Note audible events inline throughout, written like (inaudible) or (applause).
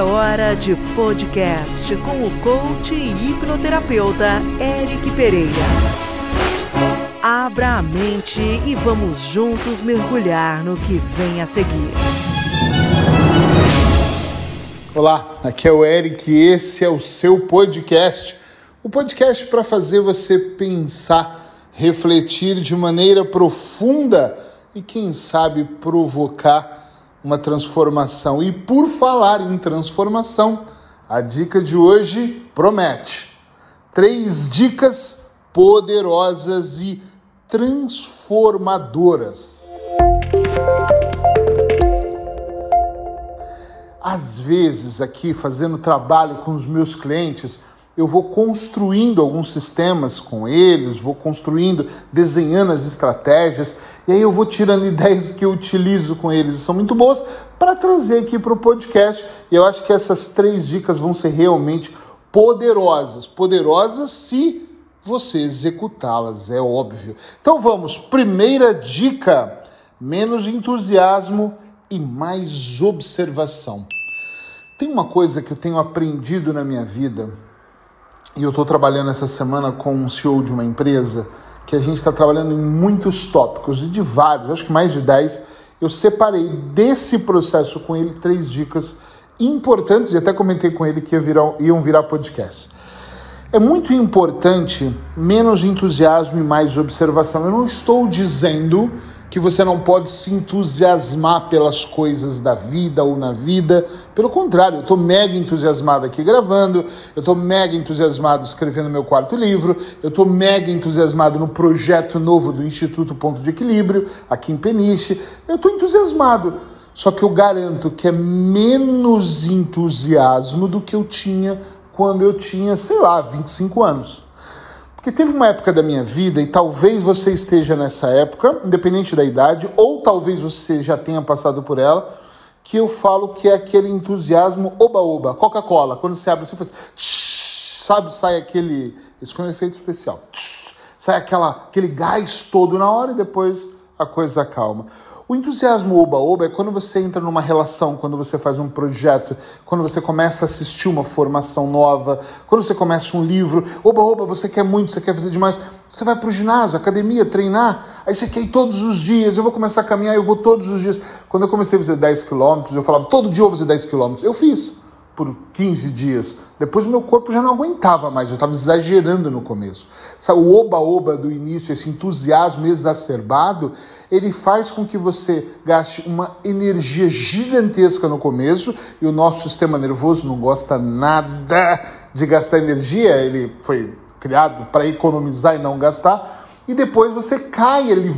É hora de podcast com o coach e hipnoterapeuta Eric Pereira. Abra a mente e vamos juntos mergulhar no que vem a seguir. Olá, aqui é o Eric e esse é o seu podcast. O podcast para fazer você pensar, refletir de maneira profunda e, quem sabe, provocar uma transformação. E por falar em transformação, a dica de hoje promete. Três dicas poderosas e transformadoras. Às vezes, aqui fazendo trabalho com os meus clientes, eu vou construindo alguns sistemas com eles, vou construindo, desenhando as estratégias, e aí eu vou tirando (laughs) ideias que eu utilizo com eles, são muito boas, para trazer aqui para o podcast. E eu acho que essas três dicas vão ser realmente poderosas. Poderosas se você executá-las, é óbvio. Então vamos, primeira dica: menos entusiasmo e mais observação. Tem uma coisa que eu tenho aprendido na minha vida e eu estou trabalhando essa semana com um CEO de uma empresa que a gente está trabalhando em muitos tópicos, e de vários, acho que mais de 10. Eu separei desse processo com ele três dicas importantes, e até comentei com ele que ia virar, iam virar podcast. É muito importante menos entusiasmo e mais observação. Eu não estou dizendo que você não pode se entusiasmar pelas coisas da vida ou na vida. Pelo contrário, eu estou mega entusiasmado aqui gravando, eu estou mega entusiasmado escrevendo meu quarto livro, eu estou mega entusiasmado no projeto novo do Instituto Ponto de Equilíbrio, aqui em Peniche. Eu estou entusiasmado. Só que eu garanto que é menos entusiasmo do que eu tinha quando eu tinha, sei lá, 25 anos. Porque teve uma época da minha vida, e talvez você esteja nessa época, independente da idade, ou talvez você já tenha passado por ela, que eu falo que é aquele entusiasmo oba-oba, Coca-Cola. Quando você abre, você faz. Sabe, sai aquele. Isso foi um efeito especial. Sai aquela, aquele gás todo na hora e depois a coisa calma. O entusiasmo oba-oba é quando você entra numa relação, quando você faz um projeto, quando você começa a assistir uma formação nova, quando você começa um livro. Oba-oba, você quer muito, você quer fazer demais. Você vai para o ginásio, academia, treinar, aí você quer ir todos os dias. Eu vou começar a caminhar, eu vou todos os dias. Quando eu comecei a fazer 10 quilômetros, eu falava, todo dia eu vou fazer 10 quilômetros. Eu fiz por 15 dias. Depois meu corpo já não aguentava mais, eu estava exagerando no começo. Sabe, o oba-oba do início, esse entusiasmo exacerbado, ele faz com que você gaste uma energia gigantesca no começo e o nosso sistema nervoso não gosta nada de gastar energia, ele foi criado para economizar e não gastar e depois você cai ali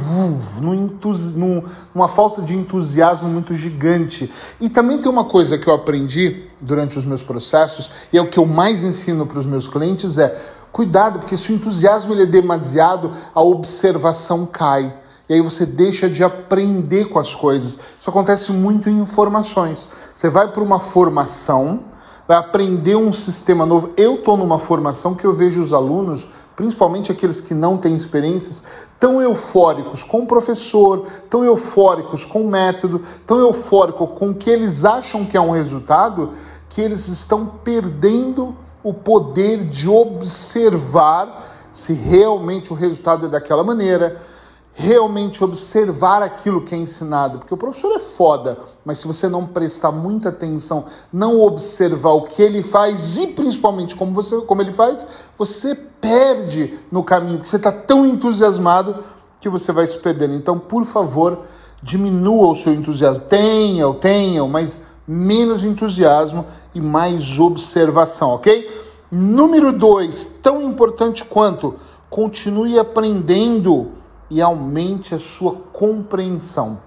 num, numa falta de entusiasmo muito gigante. E também tem uma coisa que eu aprendi durante os meus processos, e é o que eu mais ensino para os meus clientes, é cuidado, porque se o entusiasmo ele é demasiado, a observação cai. E aí você deixa de aprender com as coisas. Isso acontece muito em informações. Você vai para uma formação, vai aprender um sistema novo. Eu estou numa formação que eu vejo os alunos principalmente aqueles que não têm experiências, tão eufóricos com o professor, tão eufóricos com o método, tão eufóricos com o que eles acham que é um resultado, que eles estão perdendo o poder de observar se realmente o resultado é daquela maneira, realmente observar aquilo que é ensinado, porque o professor é foda, mas se você não prestar muita atenção, não observar o que ele faz e principalmente como você como ele faz, você perde no caminho, porque você está tão entusiasmado que você vai se perdendo. Então, por favor, diminua o seu entusiasmo. Tenha, tenha, mas menos entusiasmo e mais observação, ok? Número dois, tão importante quanto continue aprendendo e aumente a sua compreensão.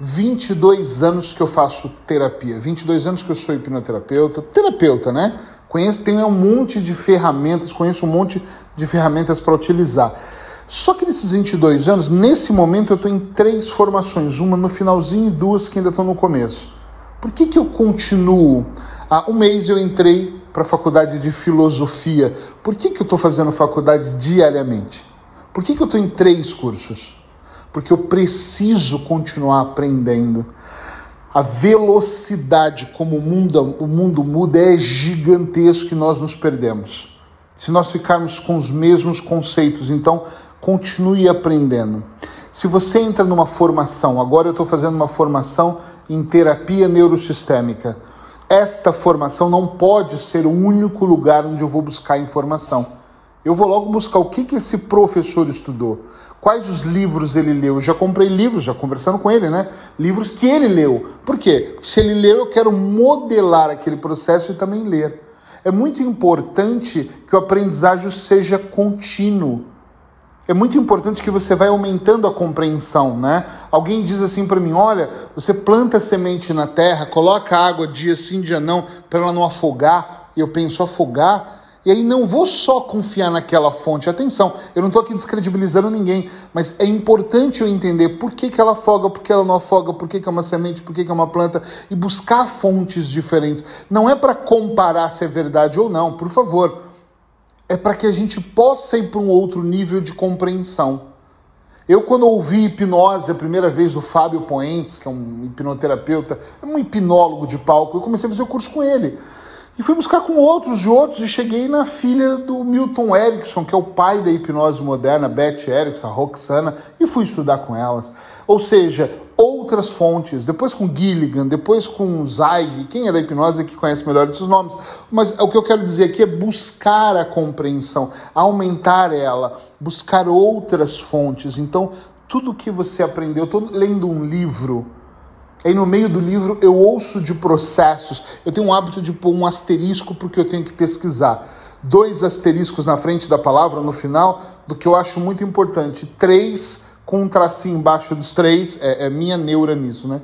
22 anos que eu faço terapia, 22 anos que eu sou hipnoterapeuta, terapeuta, né? Conheço, tenho um monte de ferramentas, conheço um monte de ferramentas para utilizar. Só que nesses 22 anos, nesse momento, eu estou em três formações, uma no finalzinho e duas que ainda estão no começo. Por que, que eu continuo? Há um mês eu entrei para a faculdade de filosofia. Por que, que eu estou fazendo faculdade diariamente? Por que, que eu estou em três cursos? Porque eu preciso continuar aprendendo. A velocidade como o mundo, o mundo muda é gigantesco que nós nos perdemos. Se nós ficarmos com os mesmos conceitos, então continue aprendendo. Se você entra numa formação, agora eu estou fazendo uma formação em terapia neurosistêmica. Esta formação não pode ser o único lugar onde eu vou buscar informação. Eu vou logo buscar o que, que esse professor estudou, quais os livros ele leu. Eu já comprei livros, já conversando com ele, né? Livros que ele leu. Por quê? Porque se ele leu, eu quero modelar aquele processo e também ler. É muito importante que o aprendizagem seja contínuo é muito importante que você vai aumentando a compreensão, né? Alguém diz assim para mim: olha, você planta semente na terra, coloca água dia sim, dia não, para ela não afogar. E eu penso, afogar? E aí não vou só confiar naquela fonte. Atenção, eu não estou aqui descredibilizando ninguém, mas é importante eu entender por que, que ela afoga, por que ela não afoga, por que, que é uma semente, por que, que é uma planta, e buscar fontes diferentes. Não é para comparar se é verdade ou não, por favor é para que a gente possa ir para um outro nível de compreensão. Eu, quando ouvi hipnose a primeira vez do Fábio Poentes, que é um hipnoterapeuta, é um hipnólogo de palco, eu comecei a fazer o curso com ele. E fui buscar com outros de outros e cheguei na filha do Milton Erickson, que é o pai da hipnose moderna, Beth Erickson, a Roxana, e fui estudar com elas. Ou seja, outras fontes, depois com Gilligan, depois com Zeig, quem é da hipnose que conhece melhor esses nomes. Mas o que eu quero dizer aqui é buscar a compreensão, aumentar ela, buscar outras fontes. Então, tudo que você aprendeu, eu estou lendo um livro Aí no meio do livro eu ouço de processos. Eu tenho um hábito de pôr um asterisco porque eu tenho que pesquisar. Dois asteriscos na frente da palavra, no final, do que eu acho muito importante. Três com um tracinho embaixo dos três, é, é minha neura nisso, né?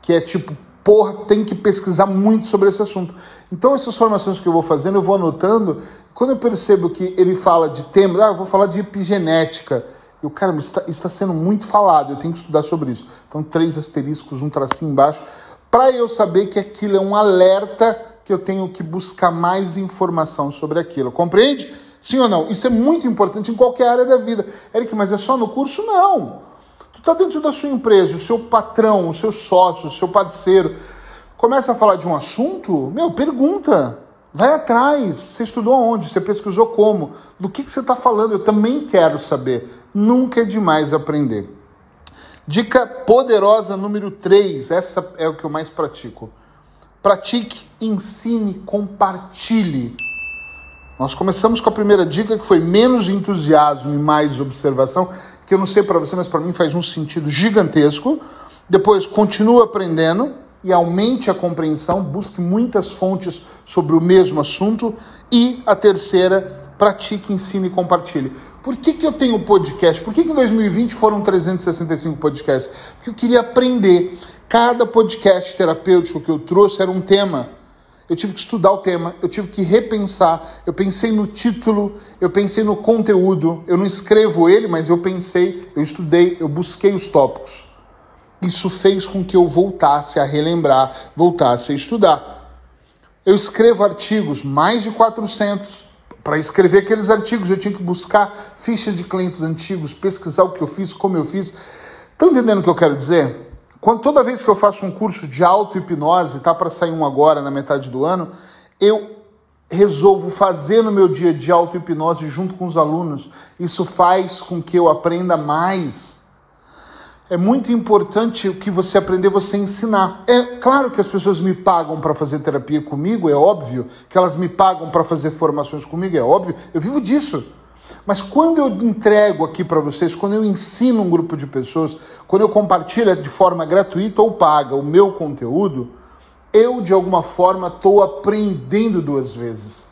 Que é tipo, porra, tem que pesquisar muito sobre esse assunto. Então, essas formações que eu vou fazendo, eu vou anotando. Quando eu percebo que ele fala de temas, ah, eu vou falar de epigenética e o cara, isso está sendo muito falado, eu tenho que estudar sobre isso. Então, três asteriscos, um tracinho embaixo, para eu saber que aquilo é um alerta que eu tenho que buscar mais informação sobre aquilo. Compreende? Sim ou não? Isso é muito importante em qualquer área da vida. Eric, mas é só no curso? Não. Tu está dentro da sua empresa, o seu patrão, o seu sócio, o seu parceiro, começa a falar de um assunto, meu, pergunta. Vai atrás. Você estudou onde? Você pesquisou como? Do que, que você está falando? Eu também quero saber. Nunca é demais aprender. Dica poderosa número 3. Essa é o que eu mais pratico. Pratique, ensine, compartilhe. Nós começamos com a primeira dica que foi menos entusiasmo e mais observação, que eu não sei para você, mas para mim faz um sentido gigantesco. Depois, continue aprendendo e aumente a compreensão, busque muitas fontes sobre o mesmo assunto. E a terceira, pratique, ensine e compartilhe. Por que, que eu tenho podcast? Por que, que em 2020 foram 365 podcasts? Porque eu queria aprender. Cada podcast terapêutico que eu trouxe era um tema. Eu tive que estudar o tema, eu tive que repensar. Eu pensei no título, eu pensei no conteúdo. Eu não escrevo ele, mas eu pensei, eu estudei, eu busquei os tópicos. Isso fez com que eu voltasse a relembrar, voltasse a estudar. Eu escrevo artigos, mais de 400. Para escrever aqueles artigos, eu tinha que buscar ficha de clientes antigos, pesquisar o que eu fiz, como eu fiz. Estão entendendo o que eu quero dizer? Quando, toda vez que eu faço um curso de auto-hipnose, tá para sair um agora na metade do ano, eu resolvo fazer no meu dia de auto-hipnose junto com os alunos. Isso faz com que eu aprenda mais é muito importante o que você aprender, você ensinar. É claro que as pessoas me pagam para fazer terapia comigo, é óbvio. Que elas me pagam para fazer formações comigo, é óbvio. Eu vivo disso. Mas quando eu entrego aqui para vocês, quando eu ensino um grupo de pessoas, quando eu compartilho de forma gratuita ou paga o meu conteúdo, eu de alguma forma estou aprendendo duas vezes.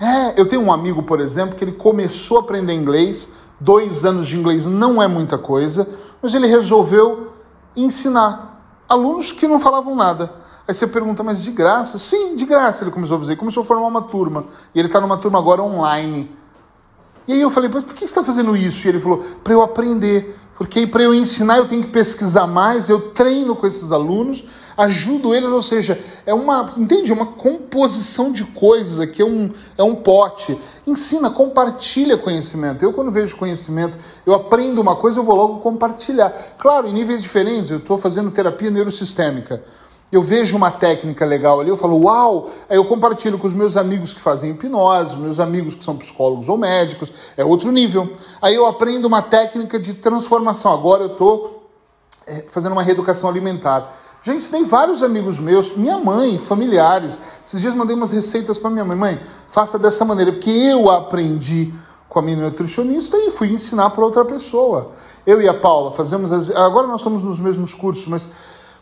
É, eu tenho um amigo, por exemplo, que ele começou a aprender inglês, dois anos de inglês não é muita coisa, mas ele resolveu ensinar alunos que não falavam nada. Aí você pergunta, mas de graça? Sim, de graça ele começou a fazer. Começou a formar uma turma. E ele está numa turma agora online. E aí eu falei, mas por que você está fazendo isso? E ele falou, para eu aprender. Porque para eu ensinar eu tenho que pesquisar mais, eu treino com esses alunos, ajudo eles, ou seja, é uma, entende? Uma composição de coisas aqui, é um, é um pote. Ensina, compartilha conhecimento. Eu, quando vejo conhecimento, eu aprendo uma coisa, eu vou logo compartilhar. Claro, em níveis diferentes, eu estou fazendo terapia neurosistêmica eu vejo uma técnica legal ali, eu falo, uau! Aí eu compartilho com os meus amigos que fazem hipnose, meus amigos que são psicólogos ou médicos, é outro nível. Aí eu aprendo uma técnica de transformação. Agora eu estou é, fazendo uma reeducação alimentar. Já ensinei vários amigos meus, minha mãe, familiares. Esses dias mandei umas receitas para minha mãe. Mãe, faça dessa maneira, porque eu aprendi com a minha nutricionista e fui ensinar para outra pessoa. Eu e a Paula fazemos as... agora nós estamos nos mesmos cursos, mas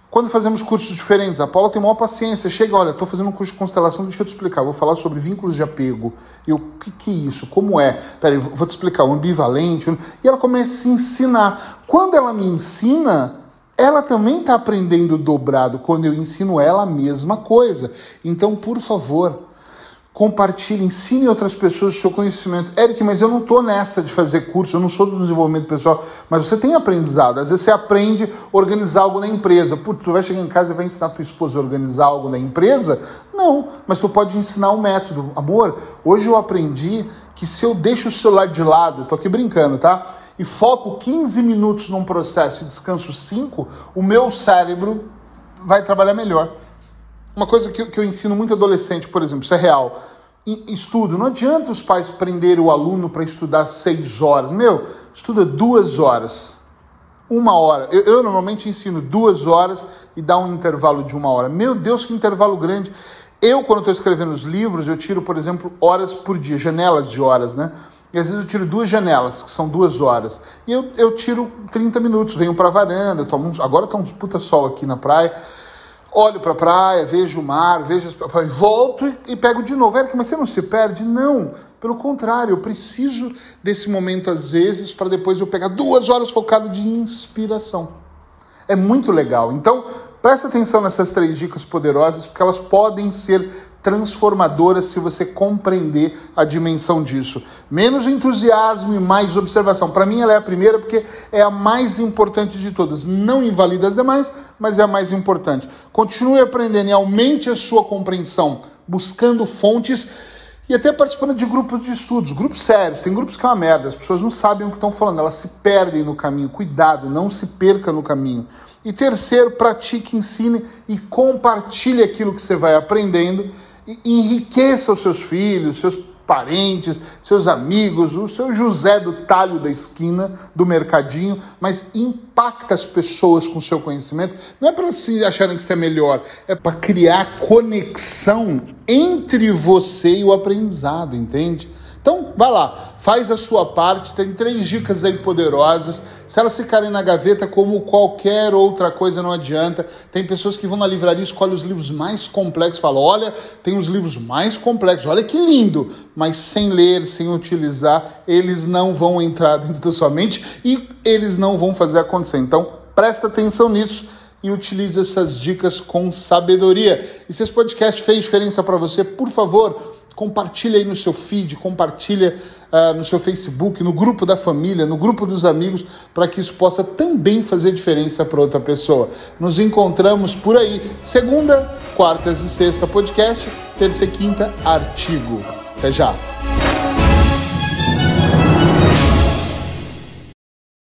quando fazemos cursos diferentes, a Paula tem maior paciência. Chega, olha, estou fazendo um curso de constelação, deixa eu te explicar. Vou falar sobre vínculos de apego. E o que, que é isso? Como é? Peraí, vou te explicar. O ambivalente. E ela começa a ensinar. Quando ela me ensina, ela também está aprendendo dobrado. Quando eu ensino ela, a mesma coisa. Então, por favor, compartilhe, ensine outras pessoas o seu conhecimento. Eric, mas eu não estou nessa de fazer curso, eu não sou do desenvolvimento pessoal, mas você tem aprendizado. Às vezes você aprende a organizar algo na empresa. Putz, tu vai chegar em casa e vai ensinar tua esposa a organizar algo na empresa? Não, mas tu pode ensinar um método. Amor, hoje eu aprendi que se eu deixo o celular de lado, estou aqui brincando, tá? E foco 15 minutos num processo e descanso 5, o meu cérebro vai trabalhar melhor. Uma coisa que, que eu ensino muito adolescente, por exemplo, isso é real. Estudo. Não adianta os pais prenderem o aluno para estudar seis horas. Meu, estuda duas horas. Uma hora. Eu, eu normalmente ensino duas horas e dá um intervalo de uma hora. Meu Deus, que intervalo grande. Eu, quando estou escrevendo os livros, eu tiro, por exemplo, horas por dia, janelas de horas, né? E às vezes eu tiro duas janelas, que são duas horas. E eu, eu tiro 30 minutos, venho para a varanda, tomo um, agora está um puta sol aqui na praia olho para a praia, vejo o mar, vejo as... volto e, e pego de novo. Eric, mas você não se perde? Não. Pelo contrário, eu preciso desse momento às vezes para depois eu pegar duas horas focado de inspiração. É muito legal. Então, presta atenção nessas três dicas poderosas, porque elas podem ser transformadora se você compreender a dimensão disso. Menos entusiasmo e mais observação. Para mim, ela é a primeira porque é a mais importante de todas. Não invalida as demais, mas é a mais importante. Continue aprendendo e aumente a sua compreensão, buscando fontes e até participando de grupos de estudos, grupos sérios. Tem grupos que é uma merda, as pessoas não sabem o que estão falando, elas se perdem no caminho. Cuidado, não se perca no caminho. E terceiro, pratique, ensine e compartilhe aquilo que você vai aprendendo enriqueça os seus filhos, seus parentes, seus amigos, o seu José do talho da esquina, do mercadinho, mas impacta as pessoas com seu conhecimento. Não é para se acharem que você é melhor, é para criar conexão entre você e o aprendizado, entende? Então, vai lá, faz a sua parte. Tem três dicas aí poderosas. Se elas ficarem na gaveta, como qualquer outra coisa, não adianta. Tem pessoas que vão na livraria, escolhem os livros mais complexos, falam: olha, tem os livros mais complexos, olha que lindo. Mas sem ler, sem utilizar, eles não vão entrar dentro da sua mente e eles não vão fazer acontecer. Então, presta atenção nisso e utilize essas dicas com sabedoria. E se esse podcast fez diferença para você, por favor, compartilha aí no seu feed, compartilha uh, no seu Facebook, no grupo da família, no grupo dos amigos, para que isso possa também fazer diferença para outra pessoa. Nos encontramos por aí, segunda, quartas e sexta podcast, terça e quinta artigo. Até já!